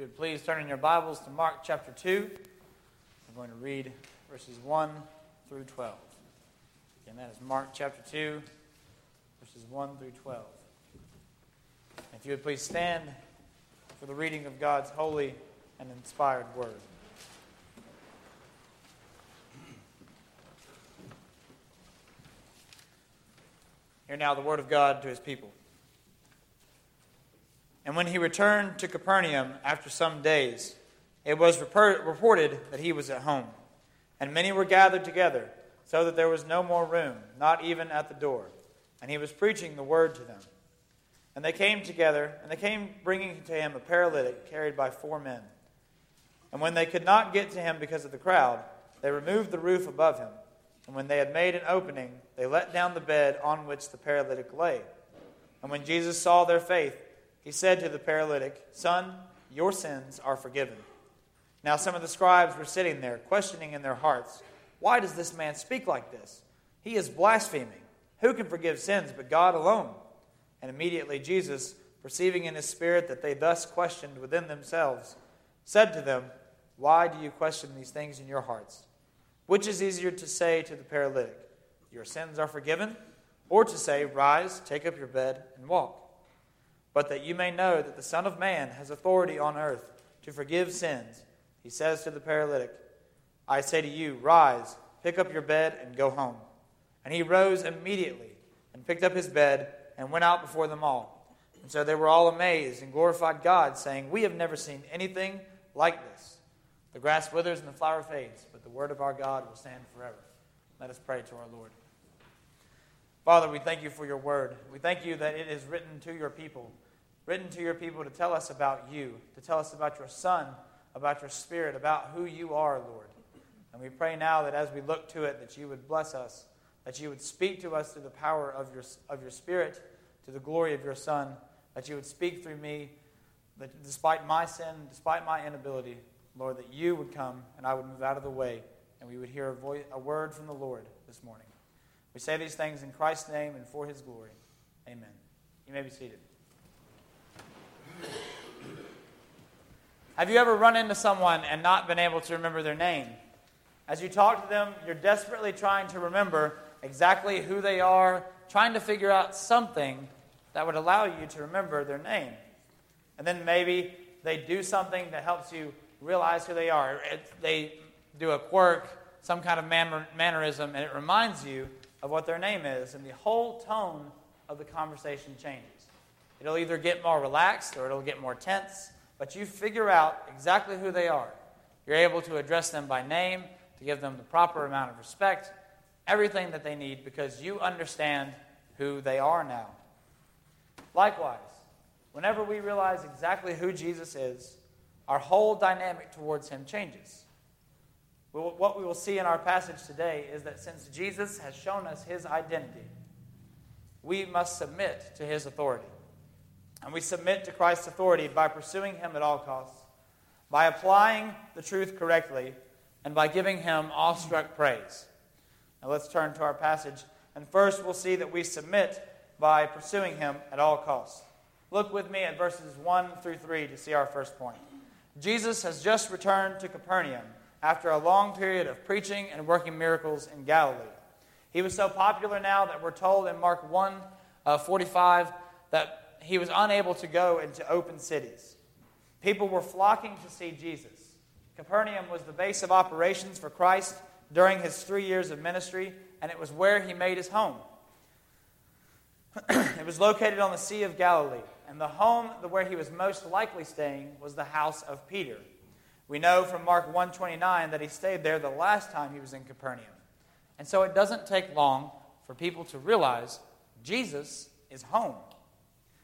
you would please turn in your Bibles to Mark chapter 2. I'm going to read verses 1 through 12. Again, that is Mark chapter 2, verses 1 through 12. If you would please stand for the reading of God's holy and inspired word. Hear now the word of God to his people. And when he returned to Capernaum after some days, it was reported that he was at home. And many were gathered together, so that there was no more room, not even at the door. And he was preaching the word to them. And they came together, and they came bringing to him a paralytic carried by four men. And when they could not get to him because of the crowd, they removed the roof above him. And when they had made an opening, they let down the bed on which the paralytic lay. And when Jesus saw their faith, he said to the paralytic, Son, your sins are forgiven. Now some of the scribes were sitting there, questioning in their hearts, Why does this man speak like this? He is blaspheming. Who can forgive sins but God alone? And immediately Jesus, perceiving in his spirit that they thus questioned within themselves, said to them, Why do you question these things in your hearts? Which is easier to say to the paralytic, Your sins are forgiven? Or to say, Rise, take up your bed, and walk? But that you may know that the Son of Man has authority on earth to forgive sins. He says to the paralytic, I say to you, rise, pick up your bed, and go home. And he rose immediately and picked up his bed and went out before them all. And so they were all amazed and glorified God, saying, We have never seen anything like this. The grass withers and the flower fades, but the word of our God will stand forever. Let us pray to our Lord. Father, we thank you for your word. We thank you that it is written to your people, written to your people to tell us about you, to tell us about your Son, about your Spirit, about who you are, Lord. And we pray now that as we look to it, that you would bless us, that you would speak to us through the power of your, of your Spirit, to the glory of your Son, that you would speak through me, that despite my sin, despite my inability, Lord, that you would come and I would move out of the way and we would hear a, voice, a word from the Lord this morning. We say these things in Christ's name and for his glory. Amen. You may be seated. Have you ever run into someone and not been able to remember their name? As you talk to them, you're desperately trying to remember exactly who they are, trying to figure out something that would allow you to remember their name. And then maybe they do something that helps you realize who they are. they do a quirk, some kind of mannerism, and it reminds you of what their name is, and the whole tone of the conversation changes. It'll either get more relaxed or it'll get more tense, but you figure out exactly who they are. You're able to address them by name, to give them the proper amount of respect, everything that they need because you understand who they are now. Likewise, whenever we realize exactly who Jesus is, our whole dynamic towards him changes. What we will see in our passage today is that since Jesus has shown us his identity, we must submit to his authority. And we submit to Christ's authority by pursuing him at all costs, by applying the truth correctly, and by giving him awestruck praise. Now let's turn to our passage. And first, we'll see that we submit by pursuing him at all costs. Look with me at verses 1 through 3 to see our first point. Jesus has just returned to Capernaum after a long period of preaching and working miracles in Galilee. He was so popular now that we're told in Mark 1 uh, 45 that he was unable to go into open cities. People were flocking to see Jesus. Capernaum was the base of operations for Christ during his three years of ministry, and it was where he made his home. it was located on the Sea of Galilee, and the home where he was most likely staying was the house of Peter. We know from Mark 129 that he stayed there the last time he was in Capernaum. And so it doesn't take long for people to realize Jesus is home.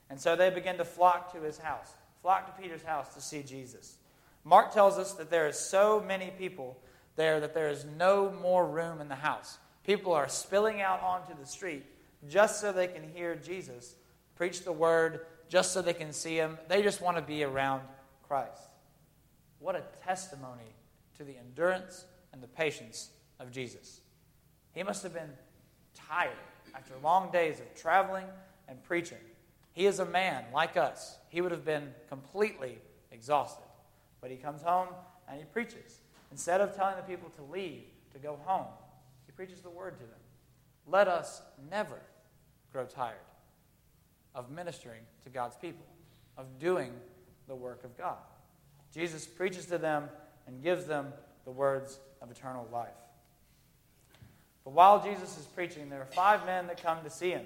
And so they begin to flock to his house, flock to Peter's house to see Jesus. Mark tells us that there is so many people there that there is no more room in the house. People are spilling out onto the street just so they can hear Jesus preach the word, just so they can see him. They just want to be around Christ. What a testimony to the endurance and the patience of Jesus. He must have been tired after long days of traveling and preaching. He is a man like us. He would have been completely exhausted. But he comes home and he preaches. Instead of telling the people to leave, to go home, he preaches the word to them. Let us never grow tired of ministering to God's people, of doing the work of God. Jesus preaches to them and gives them the words of eternal life. But while Jesus is preaching, there are five men that come to see him,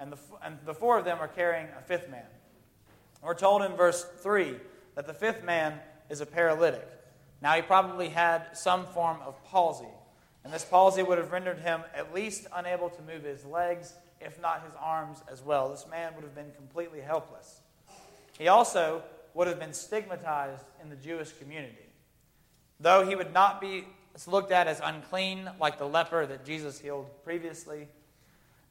and the, and the four of them are carrying a fifth man. We're told in verse 3 that the fifth man is a paralytic. Now, he probably had some form of palsy, and this palsy would have rendered him at least unable to move his legs, if not his arms as well. This man would have been completely helpless. He also would have been stigmatized in the Jewish community. Though he would not be looked at as unclean like the leper that Jesus healed previously,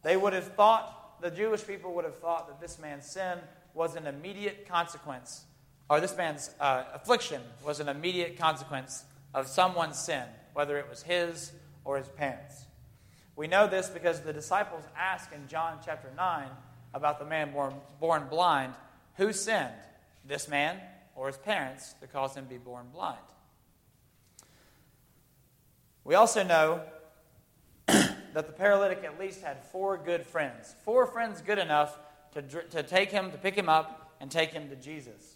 they would have thought, the Jewish people would have thought that this man's sin was an immediate consequence or this man's uh, affliction was an immediate consequence of someone's sin, whether it was his or his parents. We know this because the disciples ask in John chapter 9 about the man born, born blind who sinned, this man or his parents, to cause him to be born blind. We also know that the paralytic at least had four good friends. Four friends good enough to, to take him, to pick him up, and take him to Jesus.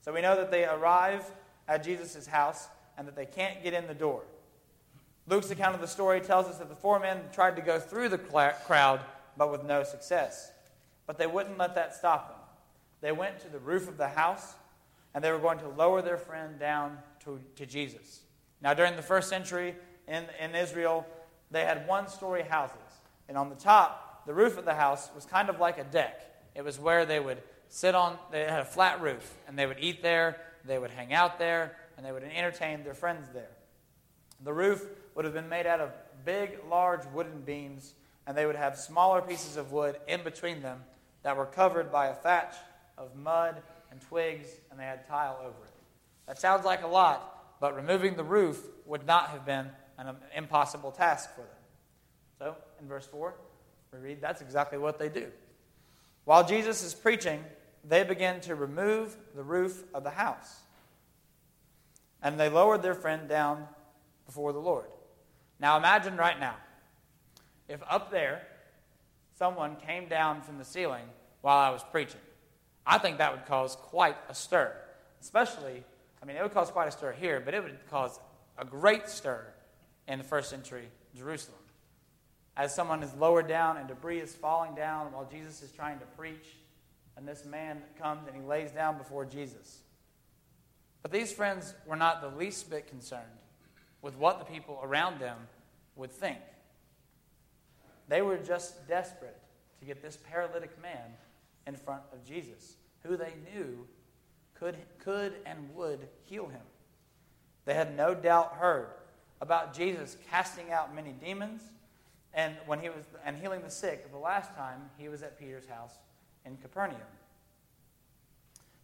So we know that they arrive at Jesus' house and that they can't get in the door. Luke's account of the story tells us that the four men tried to go through the crowd, but with no success. But they wouldn't let that stop them. They went to the roof of the house and they were going to lower their friend down to, to Jesus. Now, during the first century in, in Israel, they had one story houses. And on the top, the roof of the house was kind of like a deck. It was where they would sit on, they had a flat roof, and they would eat there, they would hang out there, and they would entertain their friends there. The roof would have been made out of big, large wooden beams, and they would have smaller pieces of wood in between them that were covered by a thatch of mud and twigs, and they had tile over it. That sounds like a lot, but removing the roof would not have been an impossible task for them. So, in verse 4, we read that's exactly what they do. While Jesus is preaching, they begin to remove the roof of the house. And they lowered their friend down before the Lord. Now imagine right now if up there someone came down from the ceiling while I was preaching. I think that would cause quite a stir. Especially, I mean, it would cause quite a stir here, but it would cause a great stir in the first century Jerusalem. As someone is lowered down and debris is falling down while Jesus is trying to preach, and this man comes and he lays down before Jesus. But these friends were not the least bit concerned with what the people around them would think. They were just desperate to get this paralytic man in front of Jesus, who they knew could, could and would heal him. They had no doubt heard about Jesus casting out many demons and when he was and healing the sick the last time he was at Peter's house in Capernaum.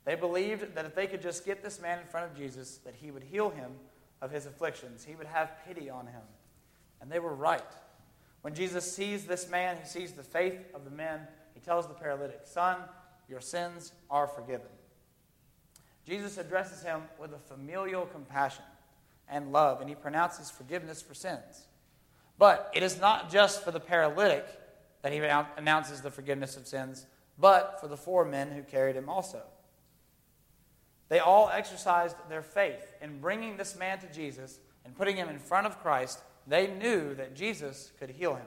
They believed that if they could just get this man in front of Jesus, that he would heal him of his afflictions. He would have pity on him. And they were right. When Jesus sees this man, he sees the faith of the men, he tells the paralytic, Son, your sins are forgiven. Jesus addresses him with a familial compassion and love, and he pronounces forgiveness for sins. But it is not just for the paralytic that he announces the forgiveness of sins, but for the four men who carried him also. They all exercised their faith in bringing this man to Jesus and putting him in front of Christ. They knew that Jesus could heal him.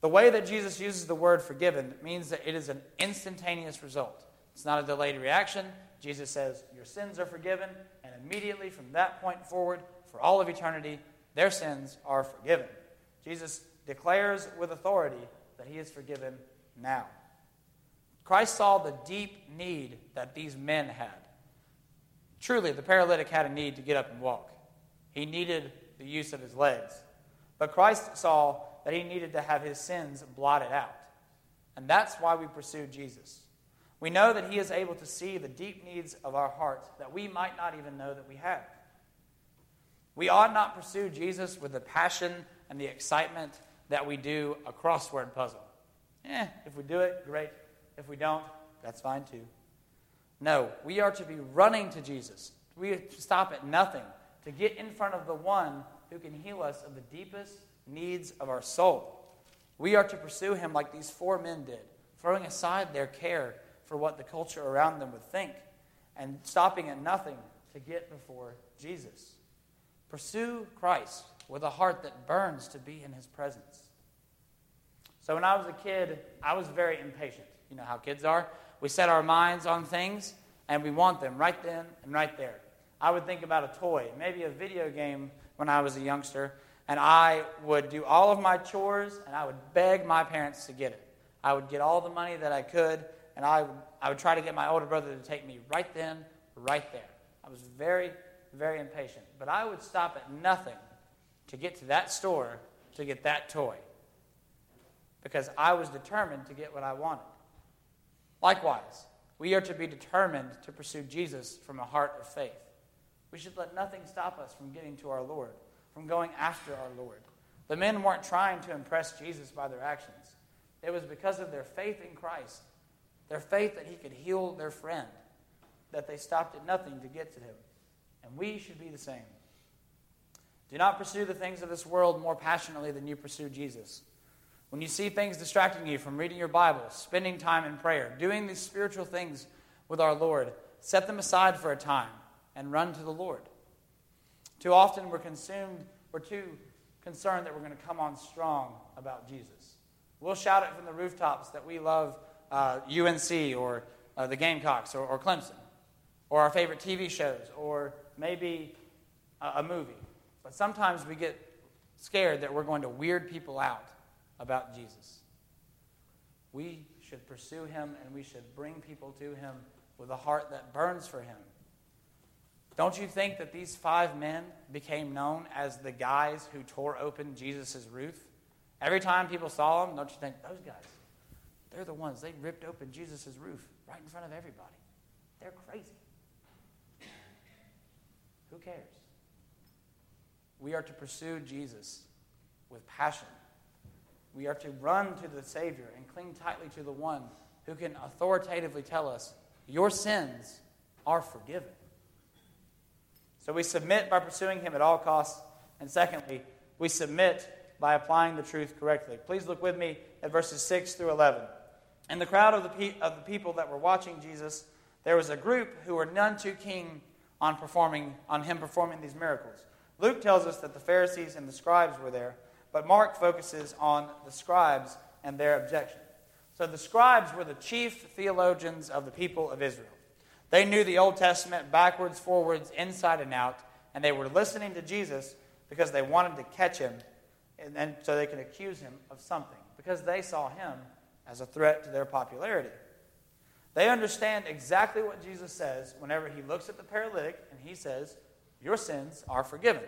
The way that Jesus uses the word forgiven means that it is an instantaneous result. It's not a delayed reaction. Jesus says, Your sins are forgiven, and immediately from that point forward, for all of eternity, their sins are forgiven. Jesus declares with authority that he is forgiven now. Christ saw the deep need that these men had. Truly, the paralytic had a need to get up and walk. He needed the use of his legs. But Christ saw that he needed to have his sins blotted out. And that's why we pursue Jesus. We know that he is able to see the deep needs of our hearts that we might not even know that we have. We ought not pursue Jesus with the passion and the excitement that we do a crossword puzzle. Eh, if we do it, great. If we don't, that's fine too. No, we are to be running to Jesus. We stop at nothing to get in front of the one who can heal us of the deepest needs of our soul. We are to pursue him like these four men did, throwing aside their care for what the culture around them would think and stopping at nothing to get before Jesus. Pursue Christ with a heart that burns to be in his presence. So when I was a kid, I was very impatient. You know how kids are. We set our minds on things and we want them right then and right there. I would think about a toy, maybe a video game when I was a youngster, and I would do all of my chores and I would beg my parents to get it. I would get all the money that I could, and I would, I would try to get my older brother to take me right then, right there. I was very, very impatient. But I would stop at nothing to get to that store to get that toy because I was determined to get what I wanted. Likewise, we are to be determined to pursue Jesus from a heart of faith. We should let nothing stop us from getting to our Lord, from going after our Lord. The men weren't trying to impress Jesus by their actions, it was because of their faith in Christ, their faith that he could heal their friend, that they stopped at nothing to get to him. And we should be the same. Do not pursue the things of this world more passionately than you pursue Jesus. When you see things distracting you from reading your Bible, spending time in prayer, doing these spiritual things with our Lord, set them aside for a time and run to the Lord. Too often we're consumed, we're too concerned that we're going to come on strong about Jesus. We'll shout it from the rooftops that we love uh, UNC or uh, the Gamecocks or, or, Clemson or our favorite TV shows or maybe a, a movie. But sometimes we get scared that we're going to weird people out about Jesus. We should pursue him and we should bring people to him with a heart that burns for him. Don't you think that these five men became known as the guys who tore open Jesus' roof? Every time people saw them, don't you think, those guys, they're the ones, they ripped open Jesus' roof right in front of everybody. They're crazy. Who cares? We are to pursue Jesus with passion we are to run to the Savior and cling tightly to the one who can authoritatively tell us, Your sins are forgiven. So we submit by pursuing Him at all costs. And secondly, we submit by applying the truth correctly. Please look with me at verses 6 through 11. In the crowd of the, pe- of the people that were watching Jesus, there was a group who were none too keen on performing on him performing these miracles. Luke tells us that the Pharisees and the scribes were there, but Mark focuses on the scribes and their objection. So the scribes were the chief theologians of the people of Israel. They knew the Old Testament backwards, forwards, inside and out, and they were listening to Jesus because they wanted to catch him and, and so they could accuse him of something because they saw him as a threat to their popularity. They understand exactly what Jesus says whenever he looks at the paralytic and he says, Your sins are forgiven.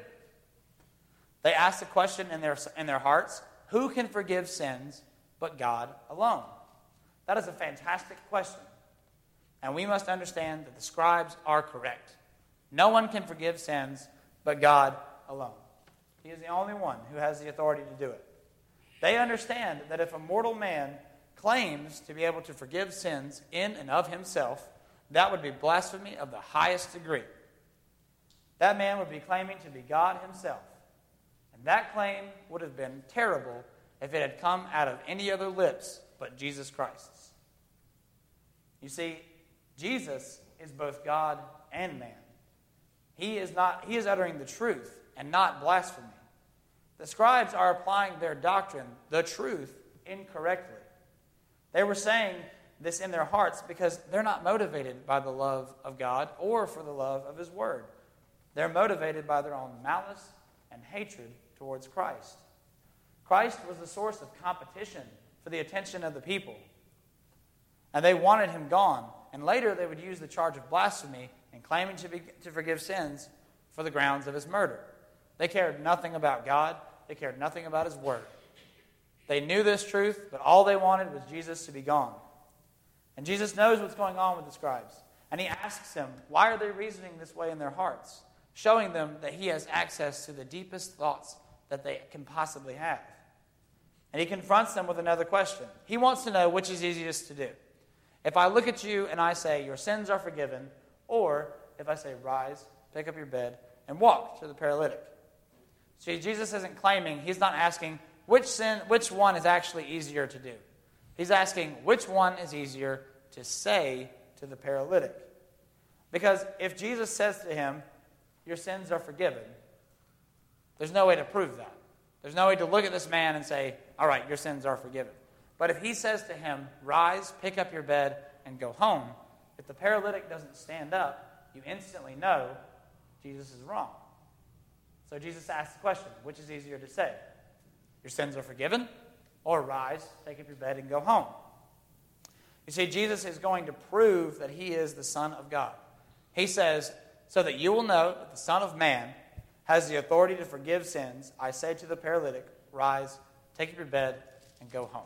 They ask the question in their, in their hearts who can forgive sins but God alone? That is a fantastic question. And we must understand that the scribes are correct. No one can forgive sins but God alone. He is the only one who has the authority to do it. They understand that if a mortal man claims to be able to forgive sins in and of himself, that would be blasphemy of the highest degree. That man would be claiming to be God himself. And that claim would have been terrible if it had come out of any other lips but Jesus Christ's. You see, Jesus is both God and man. He is not he is uttering the truth and not blasphemy. The scribes are applying their doctrine, the truth, incorrectly. They were saying this in their hearts because they're not motivated by the love of God or for the love of his word. They're motivated by their own malice and hatred towards Christ. Christ was the source of competition for the attention of the people. And they wanted him gone. And later they would use the charge of blasphemy and claiming to, be, to forgive sins for the grounds of his murder. They cared nothing about God, they cared nothing about his word. They knew this truth, but all they wanted was Jesus to be gone. And Jesus knows what's going on with the scribes. And he asks them, Why are they reasoning this way in their hearts? Showing them that he has access to the deepest thoughts that they can possibly have. And he confronts them with another question. He wants to know which is easiest to do. If I look at you and I say, Your sins are forgiven, or if I say, Rise, pick up your bed, and walk to the paralytic. See, Jesus isn't claiming, he's not asking which sin, which one is actually easier to do. He's asking which one is easier to say to the paralytic. Because if Jesus says to him, Your sins are forgiven, there's no way to prove that. There's no way to look at this man and say, All right, your sins are forgiven. But if he says to him, Rise, pick up your bed, and go home, if the paralytic doesn't stand up, you instantly know Jesus is wrong. So Jesus asks the question which is easier to say? Your sins are forgiven, or rise, take up your bed, and go home. You see, Jesus is going to prove that he is the Son of God. He says, So that you will know that the Son of Man has the authority to forgive sins, I say to the paralytic, Rise, take up your bed, and go home.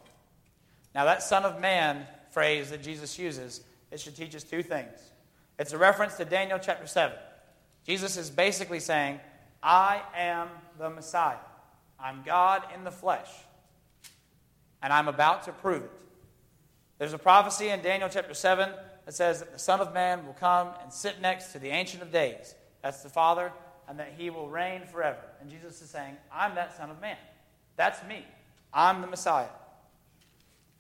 Now, that Son of Man phrase that Jesus uses, it should teach us two things. It's a reference to Daniel chapter 7. Jesus is basically saying, I am the Messiah. I'm God in the flesh. And I'm about to prove it. There's a prophecy in Daniel chapter 7 that says that the Son of Man will come and sit next to the Ancient of Days. That's the Father, and that he will reign forever. And Jesus is saying, I'm that Son of Man. That's me. I'm the Messiah.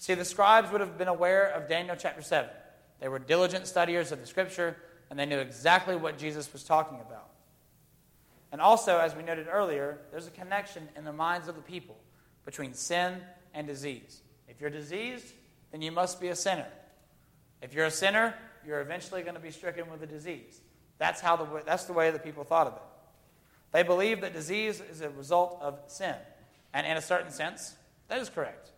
See, the scribes would have been aware of Daniel chapter 7. They were diligent studiers of the scripture, and they knew exactly what Jesus was talking about. And also, as we noted earlier, there's a connection in the minds of the people between sin and disease. If you're diseased, then you must be a sinner. If you're a sinner, you're eventually going to be stricken with a disease. That's, how the, that's the way the people thought of it. They believe that disease is a result of sin. And in a certain sense, that is correct.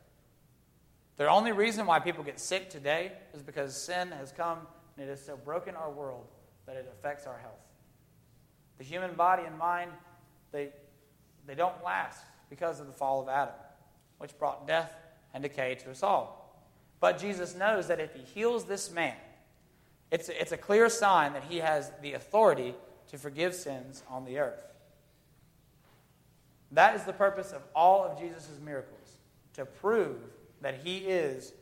The only reason why people get sick today is because sin has come and it has so broken our world that it affects our health. The human body and mind, they, they don't last because of the fall of Adam, which brought death and decay to us all. But Jesus knows that if he heals this man, it's, it's a clear sign that he has the authority to forgive sins on the earth. That is the purpose of all of Jesus' miracles, to prove that he is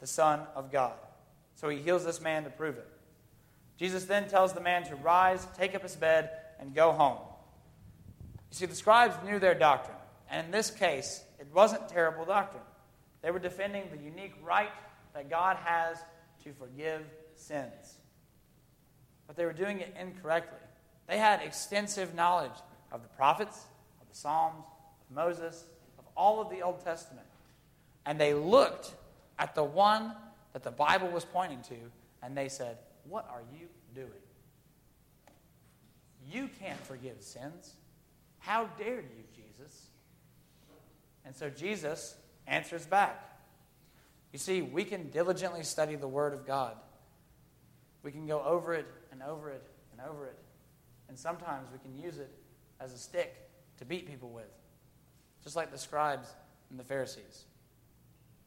the Son of God. So he heals this man to prove it. Jesus then tells the man to rise, take up his bed, and go home. You see, the scribes knew their doctrine, and in this case, it wasn't terrible doctrine. They were defending the unique right that God has to forgive sins. But they were doing it incorrectly. They had extensive knowledge of the prophets, of the Psalms, of Moses, of all of the Old Testament. And they looked at the one that the Bible was pointing to, and they said, What are you doing? You can't forgive sins. How dare you, Jesus? And so Jesus answers back. You see, we can diligently study the Word of God. We can go over it and over it and over it. And sometimes we can use it as a stick to beat people with, just like the scribes and the Pharisees.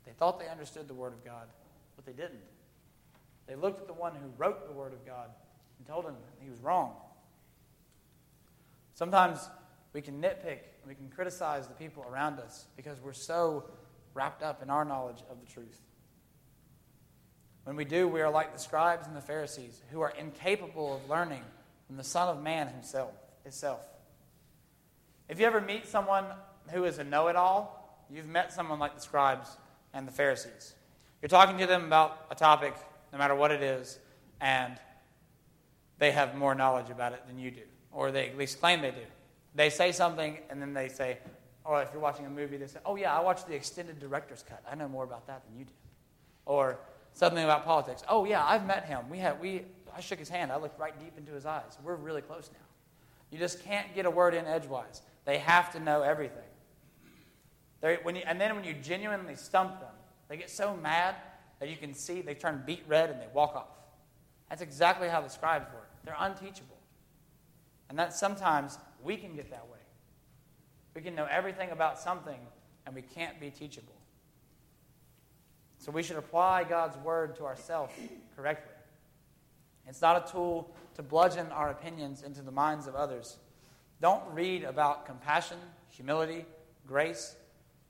They thought they understood the Word of God, but they didn't. They looked at the one who wrote the Word of God and told him he was wrong. Sometimes we can nitpick and we can criticize the people around us because we're so wrapped up in our knowledge of the truth. When we do, we are like the scribes and the Pharisees who are incapable of learning from the Son of Man himself. Itself. If you ever meet someone who is a know it all, you've met someone like the scribes and the Pharisees. You're talking to them about a topic, no matter what it is, and they have more knowledge about it than you do, or they at least claim they do. They say something, and then they say, or if you're watching a movie, they say, Oh, yeah, I watched the extended director's cut. I know more about that than you do. Or something about politics. Oh, yeah, I've met him. We had, we, I shook his hand. I looked right deep into his eyes. We're really close now. You just can't get a word in edgewise. They have to know everything. When you, and then when you genuinely stump them, they get so mad that you can see they turn beet red and they walk off. That's exactly how the scribes work. They're unteachable. And that sometimes we can get that way. We can know everything about something and we can't be teachable. So we should apply God's word to ourselves correctly. It's not a tool to bludgeon our opinions into the minds of others. Don't read about compassion, humility, grace,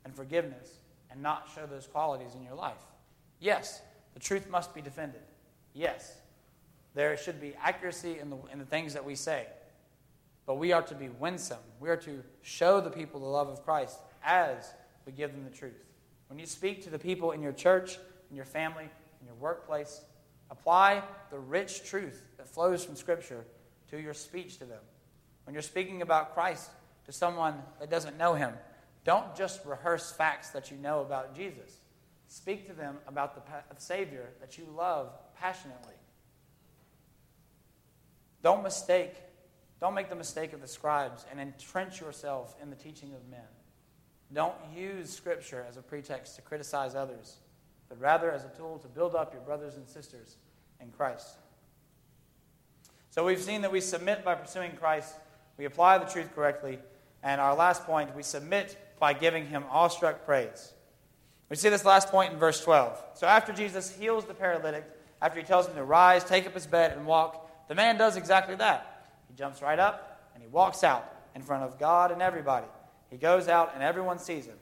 and forgiveness and not show those qualities in your life. Yes, The truth must be defended. Yes, there should be accuracy in the, in the things that we say. But we are to be winsome. We are to show the people the love of Christ as we give them the truth. When you speak to the people in your church, in your family, in your workplace, apply the rich truth that flows from Scripture to your speech to them. When you're speaking about Christ to someone that doesn't know him, don't just rehearse facts that you know about Jesus. Speak to them about the Savior that you love passionately. Don't mistake, don't make the mistake of the scribes and entrench yourself in the teaching of men. Don't use Scripture as a pretext to criticize others, but rather as a tool to build up your brothers and sisters in Christ. So we've seen that we submit by pursuing Christ, we apply the truth correctly, and our last point, we submit by giving him awestruck praise. We see this last point in verse 12. So after Jesus heals the paralytic, after he tells him to rise, take up his bed, and walk, the man does exactly that. He jumps right up and he walks out in front of God and everybody. He goes out and everyone sees him.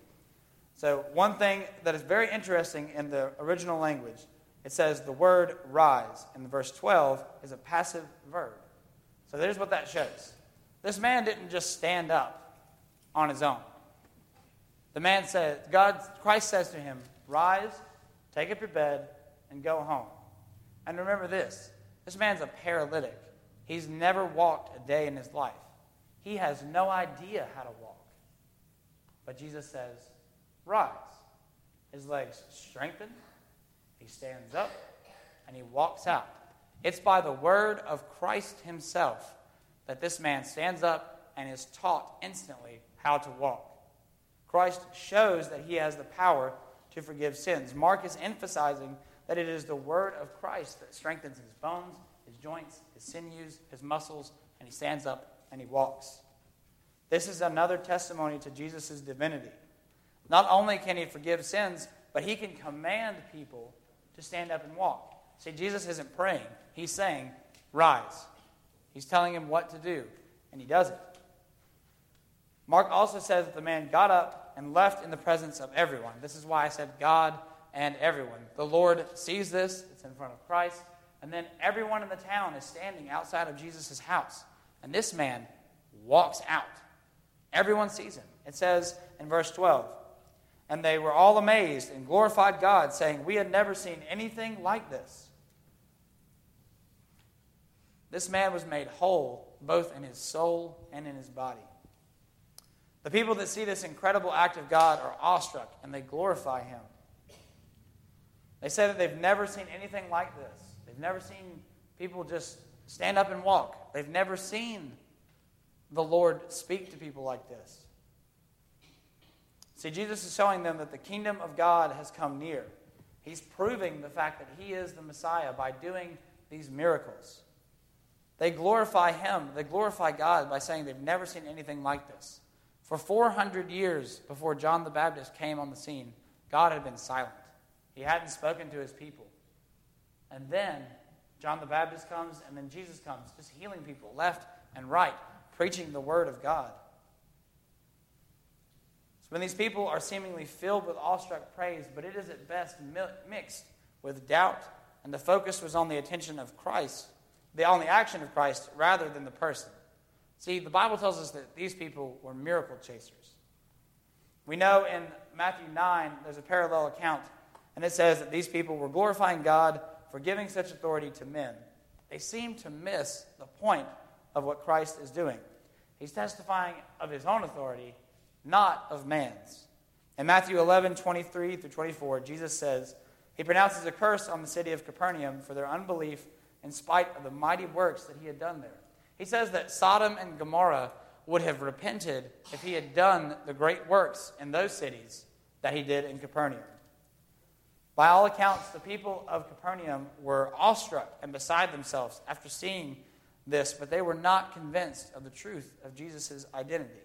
So, one thing that is very interesting in the original language, it says the word rise in verse 12 is a passive verb. So, there's what that shows. This man didn't just stand up on his own. The man says, God, Christ says to him, Rise, take up your bed, and go home. And remember this this man's a paralytic. He's never walked a day in his life. He has no idea how to walk. But Jesus says, Rise. His legs strengthen, he stands up, and he walks out. It's by the word of Christ himself that this man stands up and is taught instantly how to walk. Christ shows that he has the power to forgive sins. Mark is emphasizing that it is the word of Christ that strengthens his bones, his joints, his sinews, his muscles, and he stands up and he walks. This is another testimony to Jesus' divinity. Not only can he forgive sins, but he can command people to stand up and walk. See, Jesus isn't praying, he's saying, Rise. He's telling him what to do, and he does it. Mark also says that the man got up and left in the presence of everyone. This is why I said God and everyone. The Lord sees this, it's in front of Christ, and then everyone in the town is standing outside of Jesus' house. And this man walks out. Everyone sees him. It says in verse 12, and they were all amazed and glorified God, saying, We had never seen anything like this. This man was made whole, both in his soul and in his body. The people that see this incredible act of God are awestruck and they glorify him. They say that they've never seen anything like this. They've never seen people just stand up and walk. They've never seen the Lord speak to people like this. See, Jesus is showing them that the kingdom of God has come near. He's proving the fact that he is the Messiah by doing these miracles. They glorify him, they glorify God by saying they've never seen anything like this. For 400 years before John the Baptist came on the scene, God had been silent. He hadn't spoken to his people. And then John the Baptist comes, and then Jesus comes, just healing people left and right, preaching the word of God. So when these people are seemingly filled with awestruck praise, but it is at best mixed with doubt, and the focus was on the attention of Christ, the, on the action of Christ rather than the person. See, the Bible tells us that these people were miracle chasers. We know in Matthew 9, there's a parallel account, and it says that these people were glorifying God for giving such authority to men. They seem to miss the point of what Christ is doing. He's testifying of his own authority, not of man's. In Matthew 11, 23 through 24, Jesus says, He pronounces a curse on the city of Capernaum for their unbelief in spite of the mighty works that he had done there. He says that Sodom and Gomorrah would have repented if he had done the great works in those cities that he did in Capernaum. By all accounts, the people of Capernaum were awestruck and beside themselves after seeing this, but they were not convinced of the truth of Jesus' identity.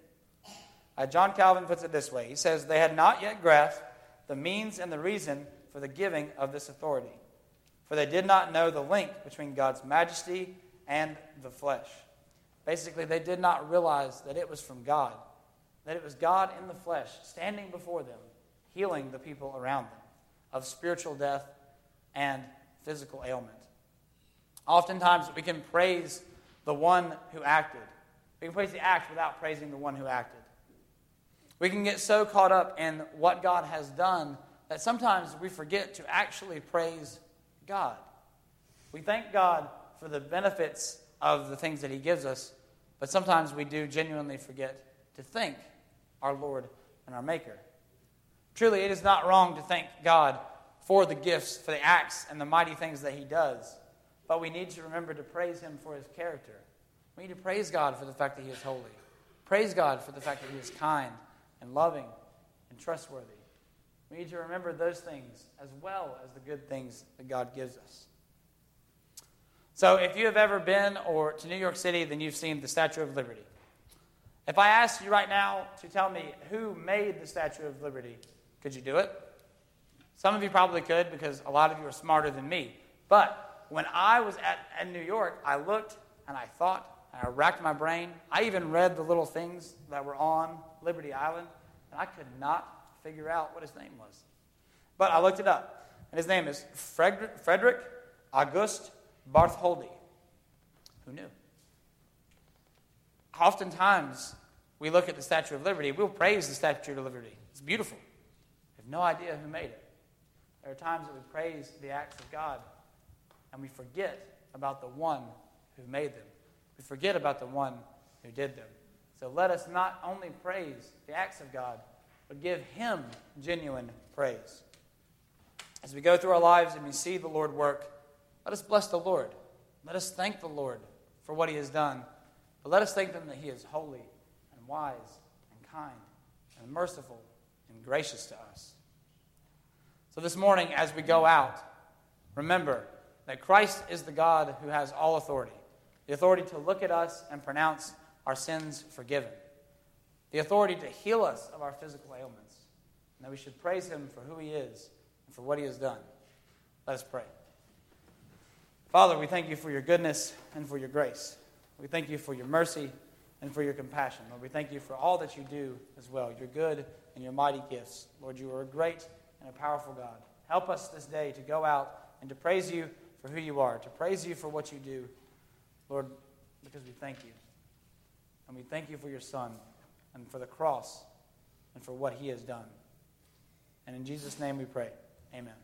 Uh, John Calvin puts it this way He says, They had not yet grasped the means and the reason for the giving of this authority, for they did not know the link between God's majesty and the flesh. Basically, they did not realize that it was from God, that it was God in the flesh standing before them, healing the people around them of spiritual death and physical ailment. Oftentimes, we can praise the one who acted. We can praise the act without praising the one who acted. We can get so caught up in what God has done that sometimes we forget to actually praise God. We thank God for the benefits of the things that He gives us, but sometimes we do genuinely forget to thank our Lord and our Maker. Truly, it is not wrong to thank God for the gifts, for the acts, and the mighty things that He does, but we need to remember to praise Him for His character. We need to praise God for the fact that He is holy. Praise God for the fact that He is kind and loving and trustworthy. We need to remember those things as well as the good things that God gives us. So, if you have ever been or to New York City, then you've seen the Statue of Liberty. If I asked you right now to tell me who made the Statue of Liberty, could you do it? Some of you probably could because a lot of you are smarter than me. But when I was at, at New York, I looked and I thought, and I racked my brain. I even read the little things that were on Liberty Island, and I could not figure out what his name was. But I looked it up, and his name is Frederick, Frederick August Bartholdi. Who knew? Oftentimes, we look at the Statue of Liberty, we'll praise the Statue of Liberty. It's beautiful. We have no idea who made it. There are times that we praise the acts of God, and we forget about the one who made them. We forget about the one who did them. So let us not only praise the acts of God, but give Him genuine praise. As we go through our lives and we see the Lord work, let us bless the Lord. Let us thank the Lord for what He has done. But let us thank Him that He is holy and wise and kind and merciful and gracious to us. So this morning, as we go out, remember that Christ is the God who has all authority the authority to look at us and pronounce our sins forgiven, the authority to heal us of our physical ailments, and that we should praise Him for who He is and for what He has done. Let us pray. Father, we thank you for your goodness and for your grace. We thank you for your mercy and for your compassion. Lord, we thank you for all that you do as well, your good and your mighty gifts. Lord, you are a great and a powerful God. Help us this day to go out and to praise you for who you are, to praise you for what you do, Lord, because we thank you. And we thank you for your Son and for the cross and for what he has done. And in Jesus' name we pray. Amen.